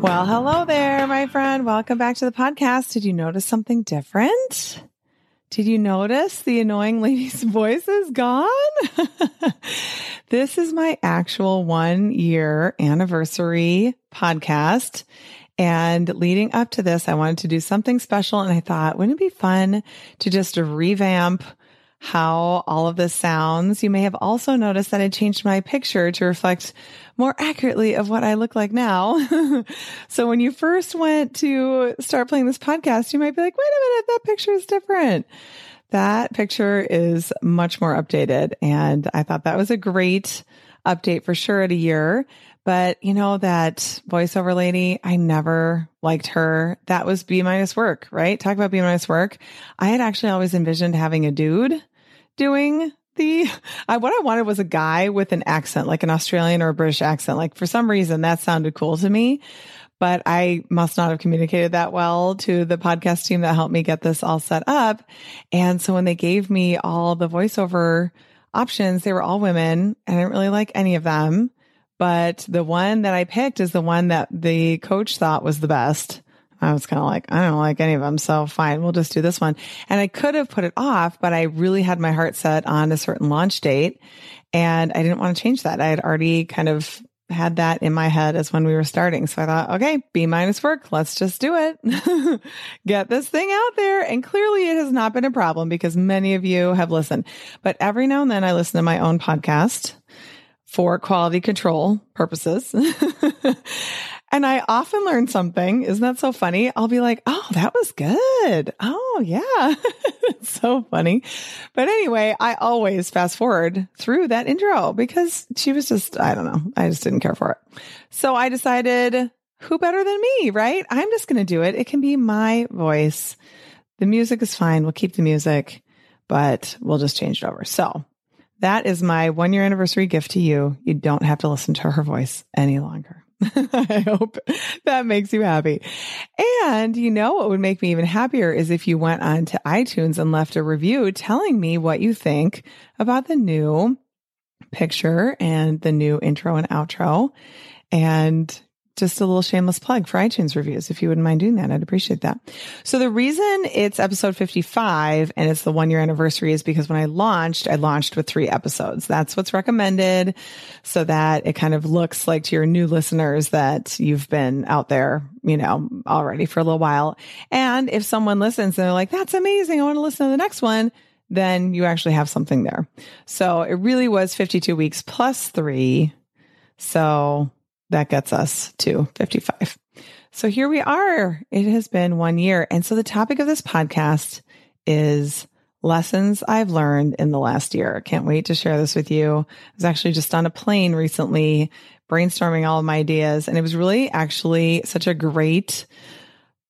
Well, hello there, my friend. Welcome back to the podcast. Did you notice something different? Did you notice the annoying lady's voice is gone? this is my actual one year anniversary podcast. And leading up to this, I wanted to do something special. And I thought, wouldn't it be fun to just revamp how all of this sounds. You may have also noticed that I changed my picture to reflect more accurately of what I look like now. so when you first went to start playing this podcast, you might be like, wait a minute, that picture is different. That picture is much more updated. And I thought that was a great update for sure at a year. But you know, that voiceover lady, I never liked her. That was B minus work, right? Talk about B minus work. I had actually always envisioned having a dude doing the, I, what I wanted was a guy with an accent, like an Australian or a British accent. Like for some reason that sounded cool to me, but I must not have communicated that well to the podcast team that helped me get this all set up. And so when they gave me all the voiceover options, they were all women. And I didn't really like any of them. But the one that I picked is the one that the coach thought was the best. I was kind of like, I don't like any of them. So fine, we'll just do this one. And I could have put it off, but I really had my heart set on a certain launch date and I didn't want to change that. I had already kind of had that in my head as when we were starting. So I thought, okay, B minus work. Let's just do it. Get this thing out there. And clearly it has not been a problem because many of you have listened, but every now and then I listen to my own podcast for quality control purposes. and I often learn something. Isn't that so funny? I'll be like, oh, that was good. Oh, yeah. it's so funny. But anyway, I always fast forward through that intro because she was just, I don't know. I just didn't care for it. So I decided, who better than me, right? I'm just going to do it. It can be my voice. The music is fine. We'll keep the music, but we'll just change it over. So that is my one year anniversary gift to you. You don't have to listen to her voice any longer. I hope that makes you happy. And you know what would make me even happier is if you went on to iTunes and left a review telling me what you think about the new picture and the new intro and outro and just a little shameless plug for iTunes reviews. If you wouldn't mind doing that, I'd appreciate that. So the reason it's episode 55 and it's the one year anniversary is because when I launched, I launched with three episodes. That's what's recommended so that it kind of looks like to your new listeners that you've been out there, you know, already for a little while. And if someone listens and they're like, that's amazing. I want to listen to the next one then you actually have something there. So it really was 52 weeks plus three. So that gets us to 55. So here we are. It has been one year. And so the topic of this podcast is lessons I've learned in the last year. Can't wait to share this with you. I was actually just on a plane recently brainstorming all of my ideas and it was really actually such a great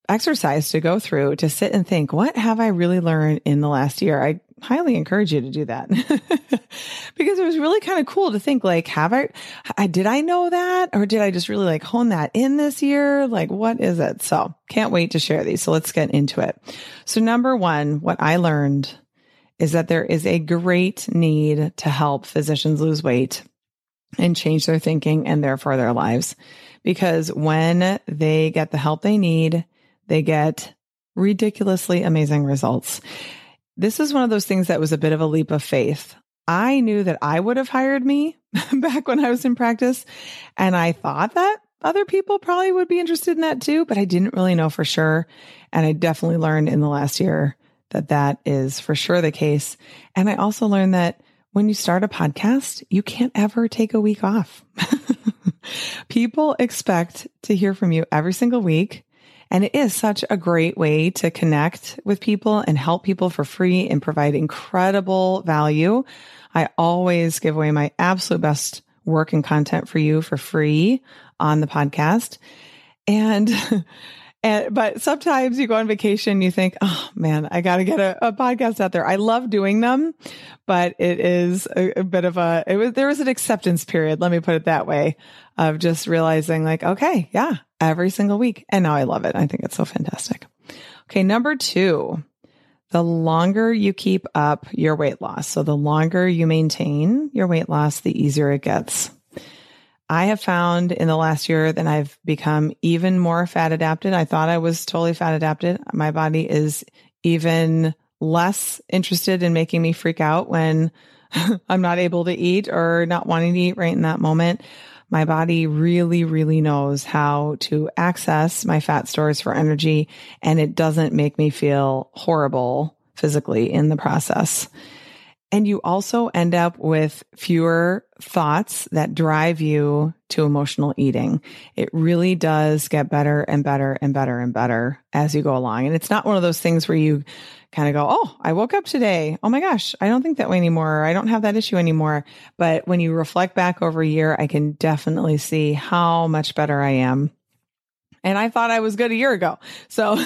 exercise to go through to sit and think, what have I really learned in the last year? I highly encourage you to do that because it was really kind of cool to think like, have I, I, did I know that or did I just really like hone that in this year? Like, what is it? So can't wait to share these. So let's get into it. So number one, what I learned is that there is a great need to help physicians lose weight and change their thinking and therefore their lives. Because when they get the help they need, they get ridiculously amazing results. This is one of those things that was a bit of a leap of faith. I knew that I would have hired me back when I was in practice. And I thought that other people probably would be interested in that too, but I didn't really know for sure. And I definitely learned in the last year that that is for sure the case. And I also learned that when you start a podcast, you can't ever take a week off. people expect to hear from you every single week. And it is such a great way to connect with people and help people for free and provide incredible value. I always give away my absolute best work and content for you for free on the podcast. And And, but sometimes you go on vacation, you think, oh man, I got to get a, a, podcast out there. I love doing them, but it is a, a, bit of a, it was, there was an acceptance period. Let me put it that way of just realizing like, okay, yeah, every single week. And now I love it. I think it's so fantastic. Okay. Number two, the longer you keep up your weight loss. So the longer you maintain your weight loss, the easier it gets. I have found in the last year that I've become even more fat adapted. I thought I was totally fat adapted. My body is even less interested in making me freak out when I'm not able to eat or not wanting to eat right in that moment. My body really, really knows how to access my fat stores for energy and it doesn't make me feel horrible physically in the process. And you also end up with fewer thoughts that drive you to emotional eating. It really does get better and better and better and better as you go along. And it's not one of those things where you kind of go, Oh, I woke up today. Oh my gosh, I don't think that way anymore. I don't have that issue anymore. But when you reflect back over a year, I can definitely see how much better I am and I thought I was good a year ago. So,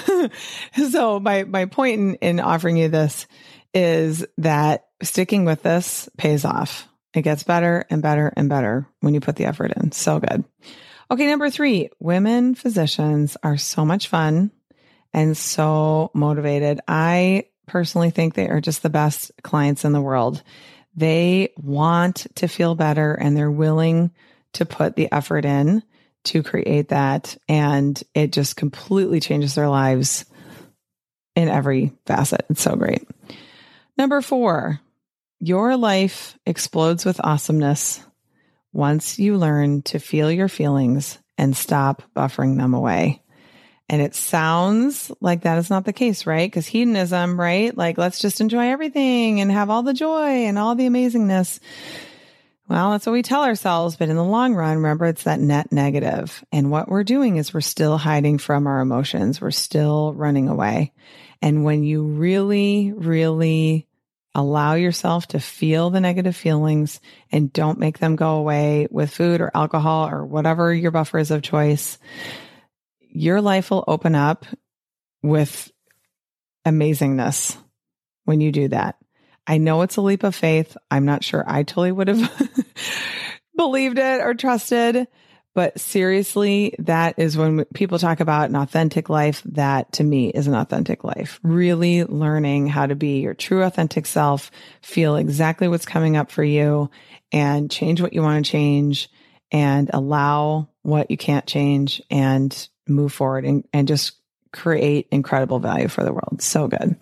so my, my point in, in offering you this is that sticking with this pays off. It gets better and better and better when you put the effort in. So good. Okay, number three, women physicians are so much fun and so motivated. I personally think they are just the best clients in the world. They want to feel better and they're willing to put the effort in to create that. And it just completely changes their lives in every facet. It's so great. Number four, your life explodes with awesomeness once you learn to feel your feelings and stop buffering them away. And it sounds like that is not the case, right? Because hedonism, right? Like, let's just enjoy everything and have all the joy and all the amazingness. Well, that's what we tell ourselves. But in the long run, remember, it's that net negative. And what we're doing is we're still hiding from our emotions. We're still running away. And when you really, really allow yourself to feel the negative feelings and don't make them go away with food or alcohol or whatever your buffer is of choice, your life will open up with amazingness when you do that. I know it's a leap of faith. I'm not sure I totally would have believed it or trusted, but seriously, that is when people talk about an authentic life. That to me is an authentic life. Really learning how to be your true authentic self, feel exactly what's coming up for you and change what you want to change and allow what you can't change and move forward and, and just create incredible value for the world. So good.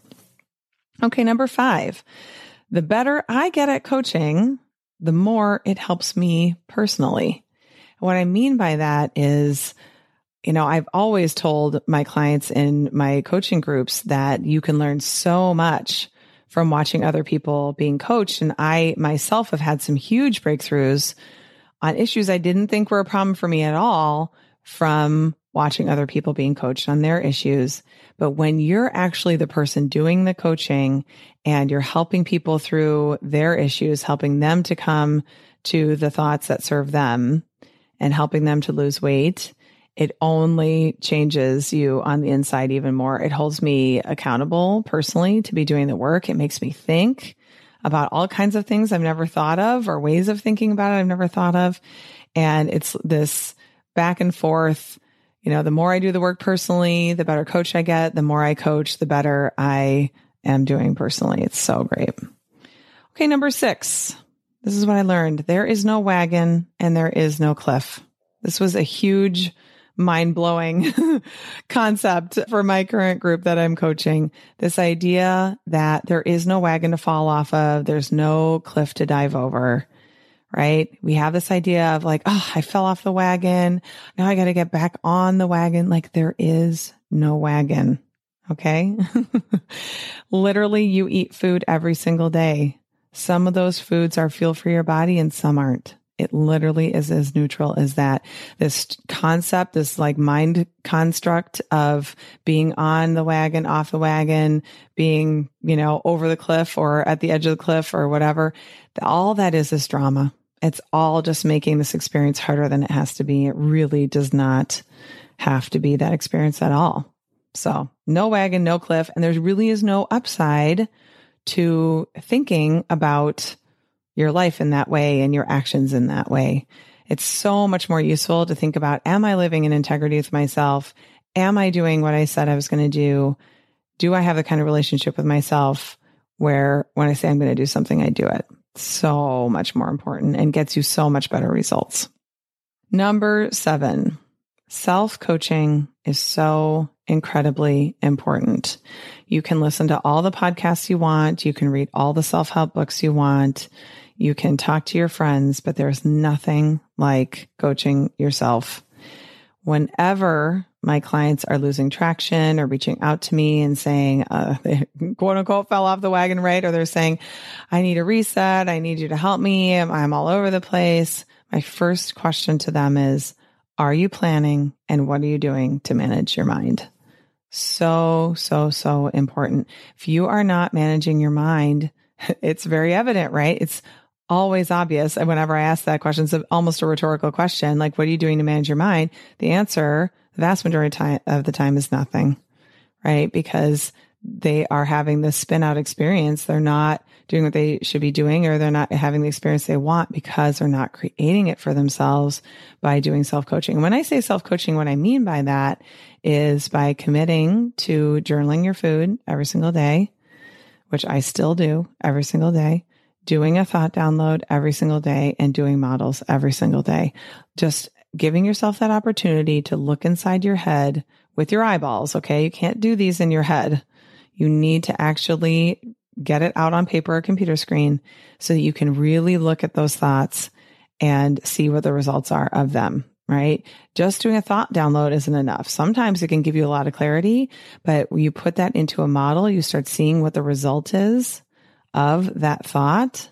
Okay, number five. The better I get at coaching, the more it helps me personally. What I mean by that is, you know, I've always told my clients in my coaching groups that you can learn so much from watching other people being coached. And I myself have had some huge breakthroughs on issues I didn't think were a problem for me at all from watching other people being coached on their issues. But when you're actually the person doing the coaching and you're helping people through their issues, helping them to come to the thoughts that serve them and helping them to lose weight, it only changes you on the inside even more. It holds me accountable personally to be doing the work. It makes me think about all kinds of things I've never thought of or ways of thinking about it I've never thought of. And it's this back and forth. You know, the more I do the work personally, the better coach I get. The more I coach, the better I am doing personally. It's so great. Okay, number six. This is what I learned. There is no wagon and there is no cliff. This was a huge mind blowing concept for my current group that I'm coaching. This idea that there is no wagon to fall off of, there's no cliff to dive over, right? We have this idea of like, oh, I fell off the wagon. Now I got to get back on the wagon. Like there is no wagon. Okay. Literally, you eat food every single day. Some of those foods are fuel for your body and some aren't. It literally is as neutral as that. This concept, this like mind construct of being on the wagon, off the wagon, being, you know, over the cliff or at the edge of the cliff or whatever. All that is this drama. It's all just making this experience harder than it has to be. It really does not have to be that experience at all. So no wagon, no cliff. And there really is no upside to thinking about your life in that way and your actions in that way. It's so much more useful to think about Am I living in integrity with myself? Am I doing what I said I was going to do? Do I have the kind of relationship with myself where when I say I'm going to do something, I do it? So much more important and gets you so much better results. Number seven, self coaching is so incredibly important. You can listen to all the podcasts you want. You can read all the self help books you want. You can talk to your friends, but there's nothing like coaching yourself. Whenever my clients are losing traction or reaching out to me and saying, uh, they quote unquote fell off the wagon, right? Or they're saying, I need a reset. I need you to help me. I'm, I'm all over the place. My first question to them is, are you planning and what are you doing to manage your mind? So, so, so important. If you are not managing your mind, it's very evident, right? It's always obvious. And whenever I ask that question, it's almost a rhetorical question. Like, what are you doing to manage your mind? The answer, the vast majority of the time is nothing, right? Because they are having this spin out experience. They're not doing what they should be doing, or they're not having the experience they want because they're not creating it for themselves by doing self coaching. When I say self coaching, what I mean by that is by committing to journaling your food every single day, which I still do every single day doing a thought download every single day and doing models every single day. Just giving yourself that opportunity to look inside your head with your eyeballs. Okay. You can't do these in your head. You need to actually get it out on paper or computer screen so that you can really look at those thoughts and see what the results are of them. Right. Just doing a thought download isn't enough. Sometimes it can give you a lot of clarity, but you put that into a model, you start seeing what the result is of that thought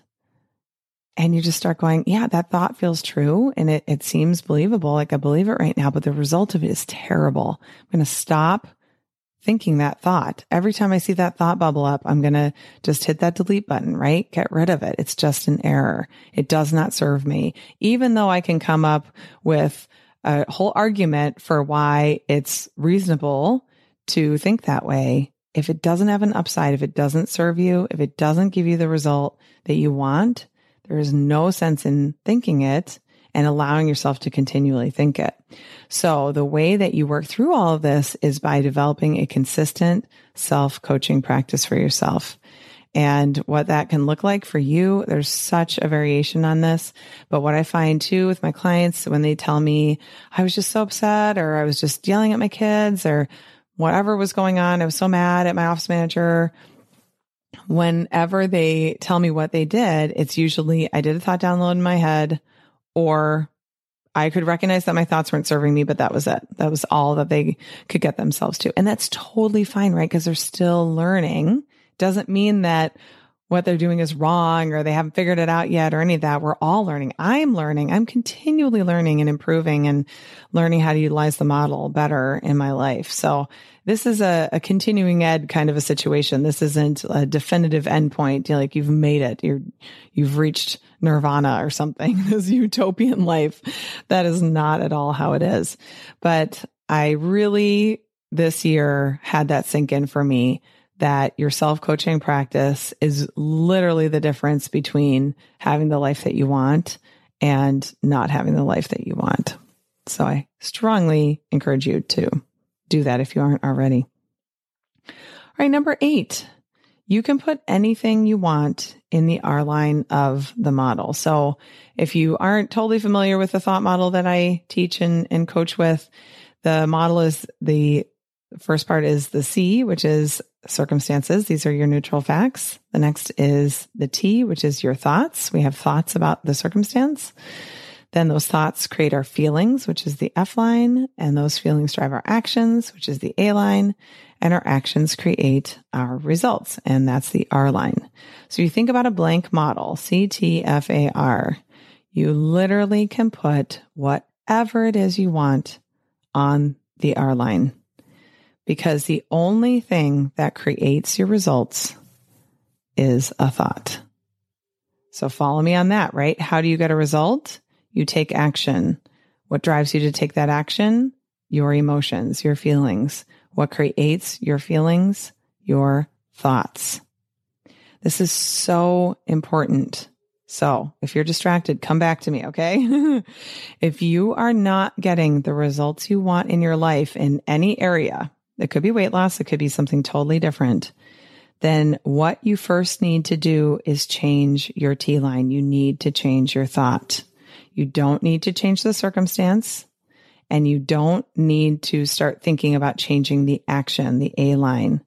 and you just start going, yeah, that thought feels true and it, it seems believable. Like I believe it right now, but the result of it is terrible. I'm going to stop thinking that thought. Every time I see that thought bubble up, I'm going to just hit that delete button, right? Get rid of it. It's just an error. It does not serve me. Even though I can come up with a whole argument for why it's reasonable to think that way, if it doesn't have an upside, if it doesn't serve you, if it doesn't give you the result that you want, there is no sense in thinking it and allowing yourself to continually think it. So the way that you work through all of this is by developing a consistent self coaching practice for yourself. and what that can look like for you. There's such a variation on this. But what I find too with my clients when they tell me I was just so upset or I was just yelling at my kids or whatever was going on, I was so mad at my office manager. Whenever they tell me what they did, it's usually I did a thought download in my head or I could recognize that my thoughts weren't serving me, but that was it. That was all that they could get themselves to. And that's totally fine, right? Because they're still learning. Doesn't mean that what they're doing is wrong or they haven't figured it out yet or any of that. We're all learning. I'm learning. I'm continually learning and improving and learning how to utilize the model better in my life. So this is a, a continuing ed kind of a situation. This isn't a definitive endpoint. You're like you've made it. You're, you've reached nirvana or something, this utopian life. That is not at all how it is. But I really this year had that sink in for me that your self coaching practice is literally the difference between having the life that you want and not having the life that you want. So I strongly encourage you to do that if you aren't already. All right, number eight, you can put anything you want in the R line of the model. So if you aren't totally familiar with the thought model that I teach and, and coach with, the model is the first part is the C, which is circumstances. These are your neutral facts. The next is the T, which is your thoughts. We have thoughts about the circumstance. Then those thoughts create our feelings, which is the F line, and those feelings drive our actions, which is the A line, and our actions create our results, and that's the R line. So you think about a blank model, CTFAR, you literally can put whatever it is you want on the R line because the only thing that creates your results is a thought. So follow me on that, right? How do you get a result? You take action. What drives you to take that action? Your emotions, your feelings. What creates your feelings? Your thoughts. This is so important. So if you're distracted, come back to me, okay? if you are not getting the results you want in your life in any area, it could be weight loss, it could be something totally different, then what you first need to do is change your T line. You need to change your thought. You don't need to change the circumstance and you don't need to start thinking about changing the action, the A line.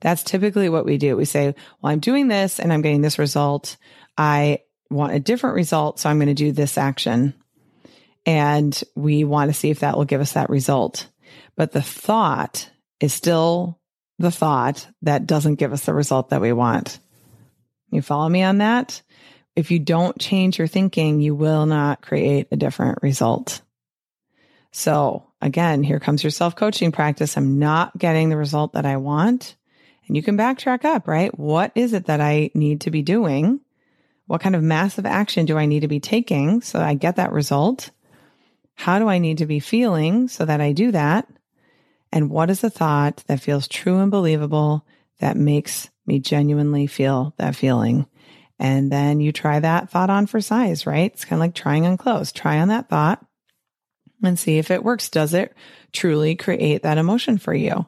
That's typically what we do. We say, well, I'm doing this and I'm getting this result. I want a different result. So I'm going to do this action. And we want to see if that will give us that result. But the thought is still the thought that doesn't give us the result that we want. You follow me on that? If you don't change your thinking, you will not create a different result. So again, here comes your self coaching practice. I'm not getting the result that I want. And you can backtrack up, right? What is it that I need to be doing? What kind of massive action do I need to be taking so I get that result? How do I need to be feeling so that I do that? And what is a thought that feels true and believable that makes me genuinely feel that feeling? And then you try that thought on for size, right? It's kind of like trying on clothes. Try on that thought and see if it works. Does it truly create that emotion for you?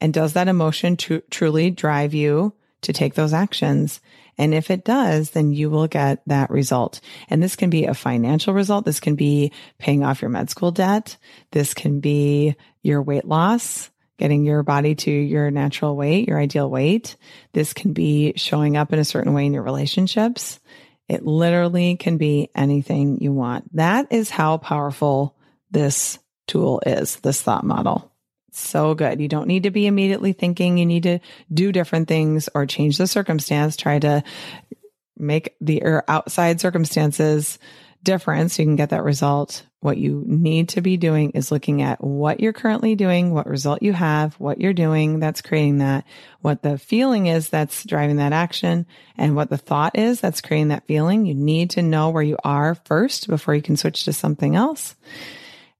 And does that emotion tr- truly drive you to take those actions? And if it does, then you will get that result. And this can be a financial result. This can be paying off your med school debt. This can be your weight loss, getting your body to your natural weight, your ideal weight. This can be showing up in a certain way in your relationships. It literally can be anything you want. That is how powerful this tool is, this thought model. So good. You don't need to be immediately thinking you need to do different things or change the circumstance. Try to make the outside circumstances different so you can get that result. What you need to be doing is looking at what you're currently doing, what result you have, what you're doing that's creating that, what the feeling is that's driving that action, and what the thought is that's creating that feeling. You need to know where you are first before you can switch to something else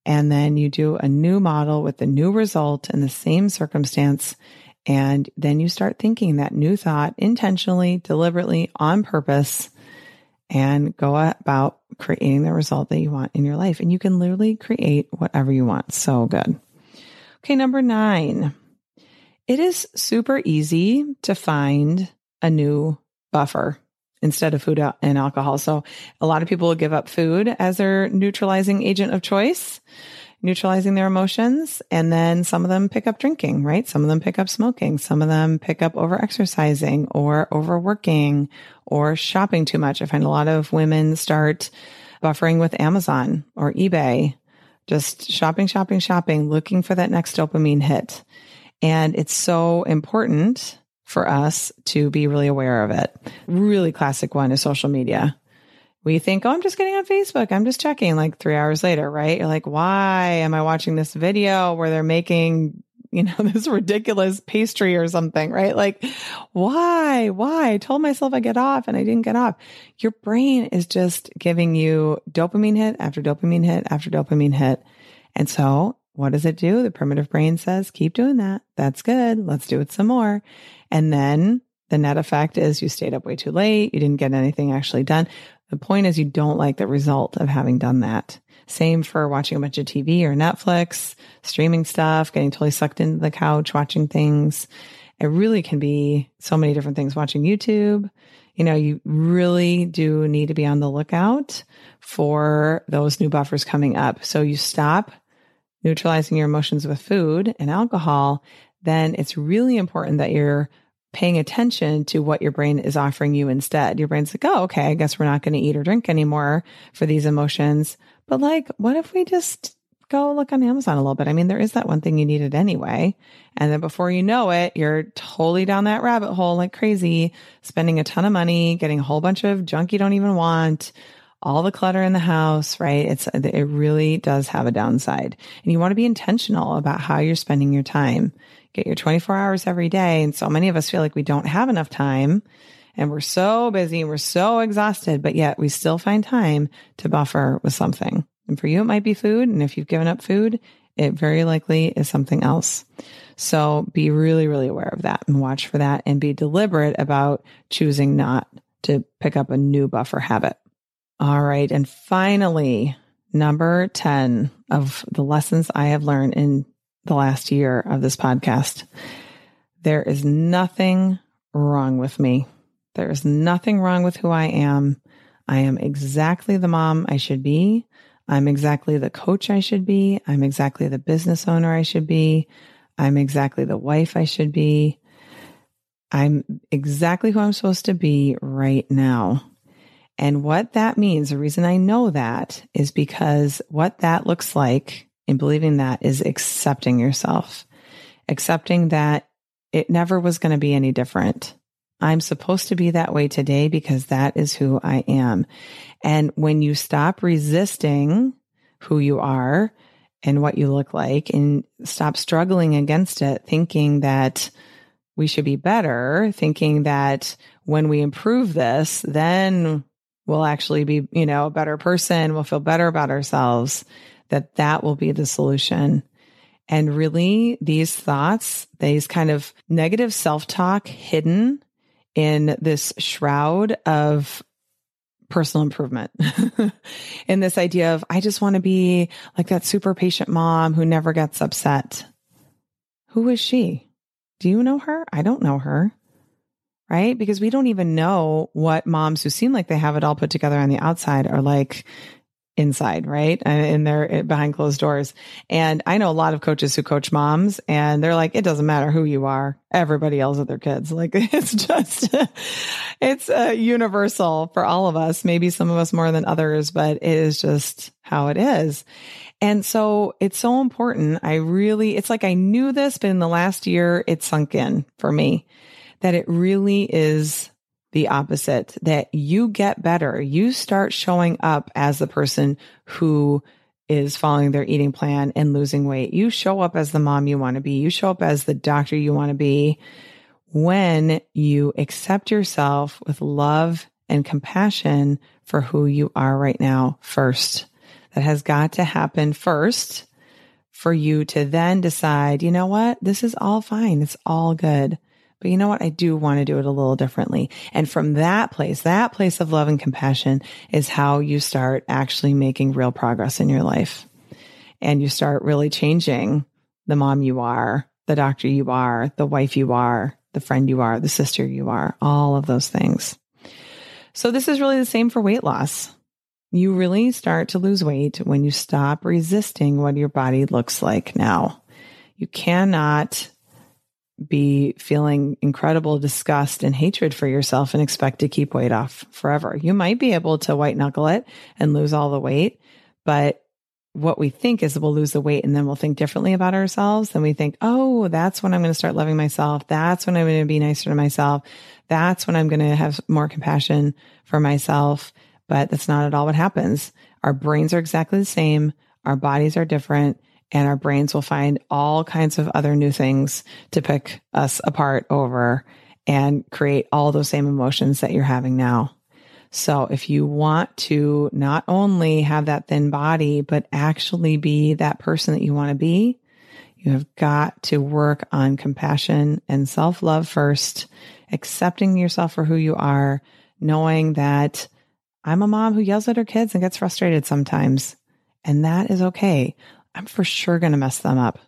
and then you do a new model with the new result in the same circumstance. And then you start thinking that new thought intentionally, deliberately, on purpose, and go about creating the result that you want in your life. And you can literally create whatever you want. So good. Okay, number nine. It is super easy to find a new buffer instead of food and alcohol. So a lot of people will give up food as their neutralizing agent of choice, neutralizing their emotions. And then some of them pick up drinking, right? Some of them pick up smoking. Some of them pick up over exercising or overworking or shopping too much. I find a lot of women start buffering with Amazon or eBay, just shopping, shopping, shopping, looking for that next dopamine hit. And it's so important for us to be really aware of it. Really classic one is social media. We think, oh, I'm just getting on Facebook. I'm just checking like three hours later, right? You're like, why am I watching this video where they're making, you know, this ridiculous pastry or something, right? Like, why? Why? I told myself I get off and I didn't get off. Your brain is just giving you dopamine hit after dopamine hit after dopamine hit. And so what does it do? The primitive brain says, keep doing that. That's good. Let's do it some more. And then the net effect is you stayed up way too late. You didn't get anything actually done. The point is you don't like the result of having done that. Same for watching a bunch of TV or Netflix, streaming stuff, getting totally sucked into the couch, watching things. It really can be so many different things. Watching YouTube, you know, you really do need to be on the lookout for those new buffers coming up. So you stop neutralizing your emotions with food and alcohol, then it's really important that you're paying attention to what your brain is offering you instead. Your brain's like, oh, okay, I guess we're not going to eat or drink anymore for these emotions. But like, what if we just go look on Amazon a little bit? I mean, there is that one thing you needed anyway. And then before you know it, you're totally down that rabbit hole like crazy, spending a ton of money, getting a whole bunch of junk you don't even want, all the clutter in the house, right? It's, it really does have a downside and you want to be intentional about how you're spending your time. Get your 24 hours every day. And so many of us feel like we don't have enough time and we're so busy and we're so exhausted, but yet we still find time to buffer with something. And for you, it might be food. And if you've given up food, it very likely is something else. So be really, really aware of that and watch for that and be deliberate about choosing not to pick up a new buffer habit. All right. And finally, number 10 of the lessons I have learned in the last year of this podcast. There is nothing wrong with me. There is nothing wrong with who I am. I am exactly the mom I should be. I'm exactly the coach I should be. I'm exactly the business owner I should be. I'm exactly the wife I should be. I'm exactly who I'm supposed to be right now. And what that means, the reason I know that is because what that looks like in believing that is accepting yourself, accepting that it never was going to be any different. I'm supposed to be that way today because that is who I am. And when you stop resisting who you are and what you look like and stop struggling against it, thinking that we should be better, thinking that when we improve this, then we'll actually be, you know, a better person. We'll feel better about ourselves, that that will be the solution. And really these thoughts, these kind of negative self talk hidden in this shroud of personal improvement in this idea of, I just want to be like that super patient mom who never gets upset. Who is she? Do you know her? I don't know her right? Because we don't even know what moms who seem like they have it all put together on the outside are like inside, right? And they're behind closed doors. And I know a lot of coaches who coach moms and they're like, it doesn't matter who you are. Everybody yells at their kids. Like it's just, it's uh, universal for all of us. Maybe some of us more than others, but it is just how it is. And so it's so important. I really, it's like I knew this, but in the last year, it sunk in for me that it really is the opposite, that you get better. You start showing up as the person who is following their eating plan and losing weight. You show up as the mom you want to be. You show up as the doctor you want to be when you accept yourself with love and compassion for who you are right now first. That has got to happen first for you to then decide, you know what? This is all fine. It's all good. But you know what? I do want to do it a little differently. And from that place, that place of love and compassion is how you start actually making real progress in your life. And you start really changing the mom you are, the doctor you are, the wife you are, the friend you are, the sister you are, all of those things. So, this is really the same for weight loss. You really start to lose weight when you stop resisting what your body looks like now. You cannot be feeling incredible disgust and hatred for yourself and expect to keep weight off forever. You might be able to white knuckle it and lose all the weight, but what we think is we'll lose the weight and then we'll think differently about ourselves. Then we think, oh, that's when I'm going to start loving myself. That's when I'm going to be nicer to myself. That's when I'm going to have more compassion for myself. But that's not at all what happens. Our brains are exactly the same. Our bodies are different and our brains will find all kinds of other new things to pick us apart over and create all those same emotions that you're having now. So if you want to not only have that thin body, but actually be that person that you want to be, you have got to work on compassion and self love first, accepting yourself for who you are, knowing that I'm a mom who yells at her kids and gets frustrated sometimes. And that is okay. I'm for sure going to mess them up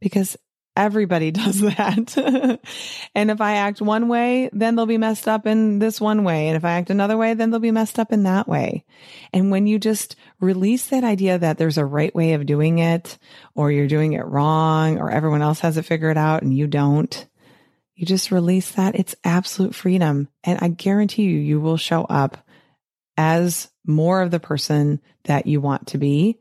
because Everybody does that. and if I act one way, then they'll be messed up in this one way. And if I act another way, then they'll be messed up in that way. And when you just release that idea that there's a right way of doing it, or you're doing it wrong, or everyone else has it figured out and you don't, you just release that. It's absolute freedom. And I guarantee you, you will show up as more of the person that you want to be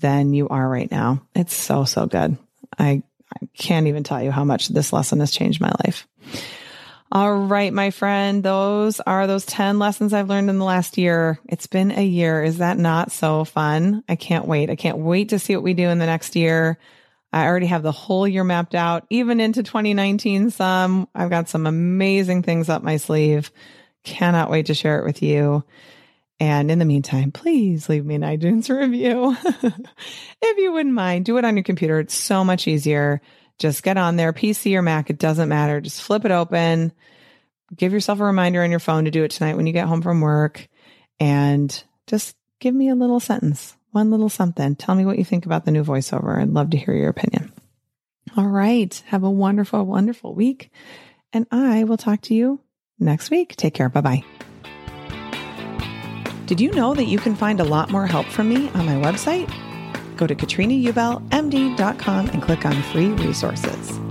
than you are right now. It's so, so good. I I can't even tell you how much this lesson has changed my life. All right, my friend, those are those 10 lessons I've learned in the last year. It's been a year. Is that not so fun? I can't wait. I can't wait to see what we do in the next year. I already have the whole year mapped out, even into 2019. Some I've got some amazing things up my sleeve. Cannot wait to share it with you. And in the meantime, please leave me an iTunes review. if you wouldn't mind, do it on your computer. It's so much easier. Just get on there, PC or Mac, it doesn't matter. Just flip it open. Give yourself a reminder on your phone to do it tonight when you get home from work. And just give me a little sentence, one little something. Tell me what you think about the new voiceover. I'd love to hear your opinion. All right. Have a wonderful, wonderful week. And I will talk to you next week. Take care. Bye bye. Did you know that you can find a lot more help from me on my website? Go to katrinaubelmd.com and click on free resources.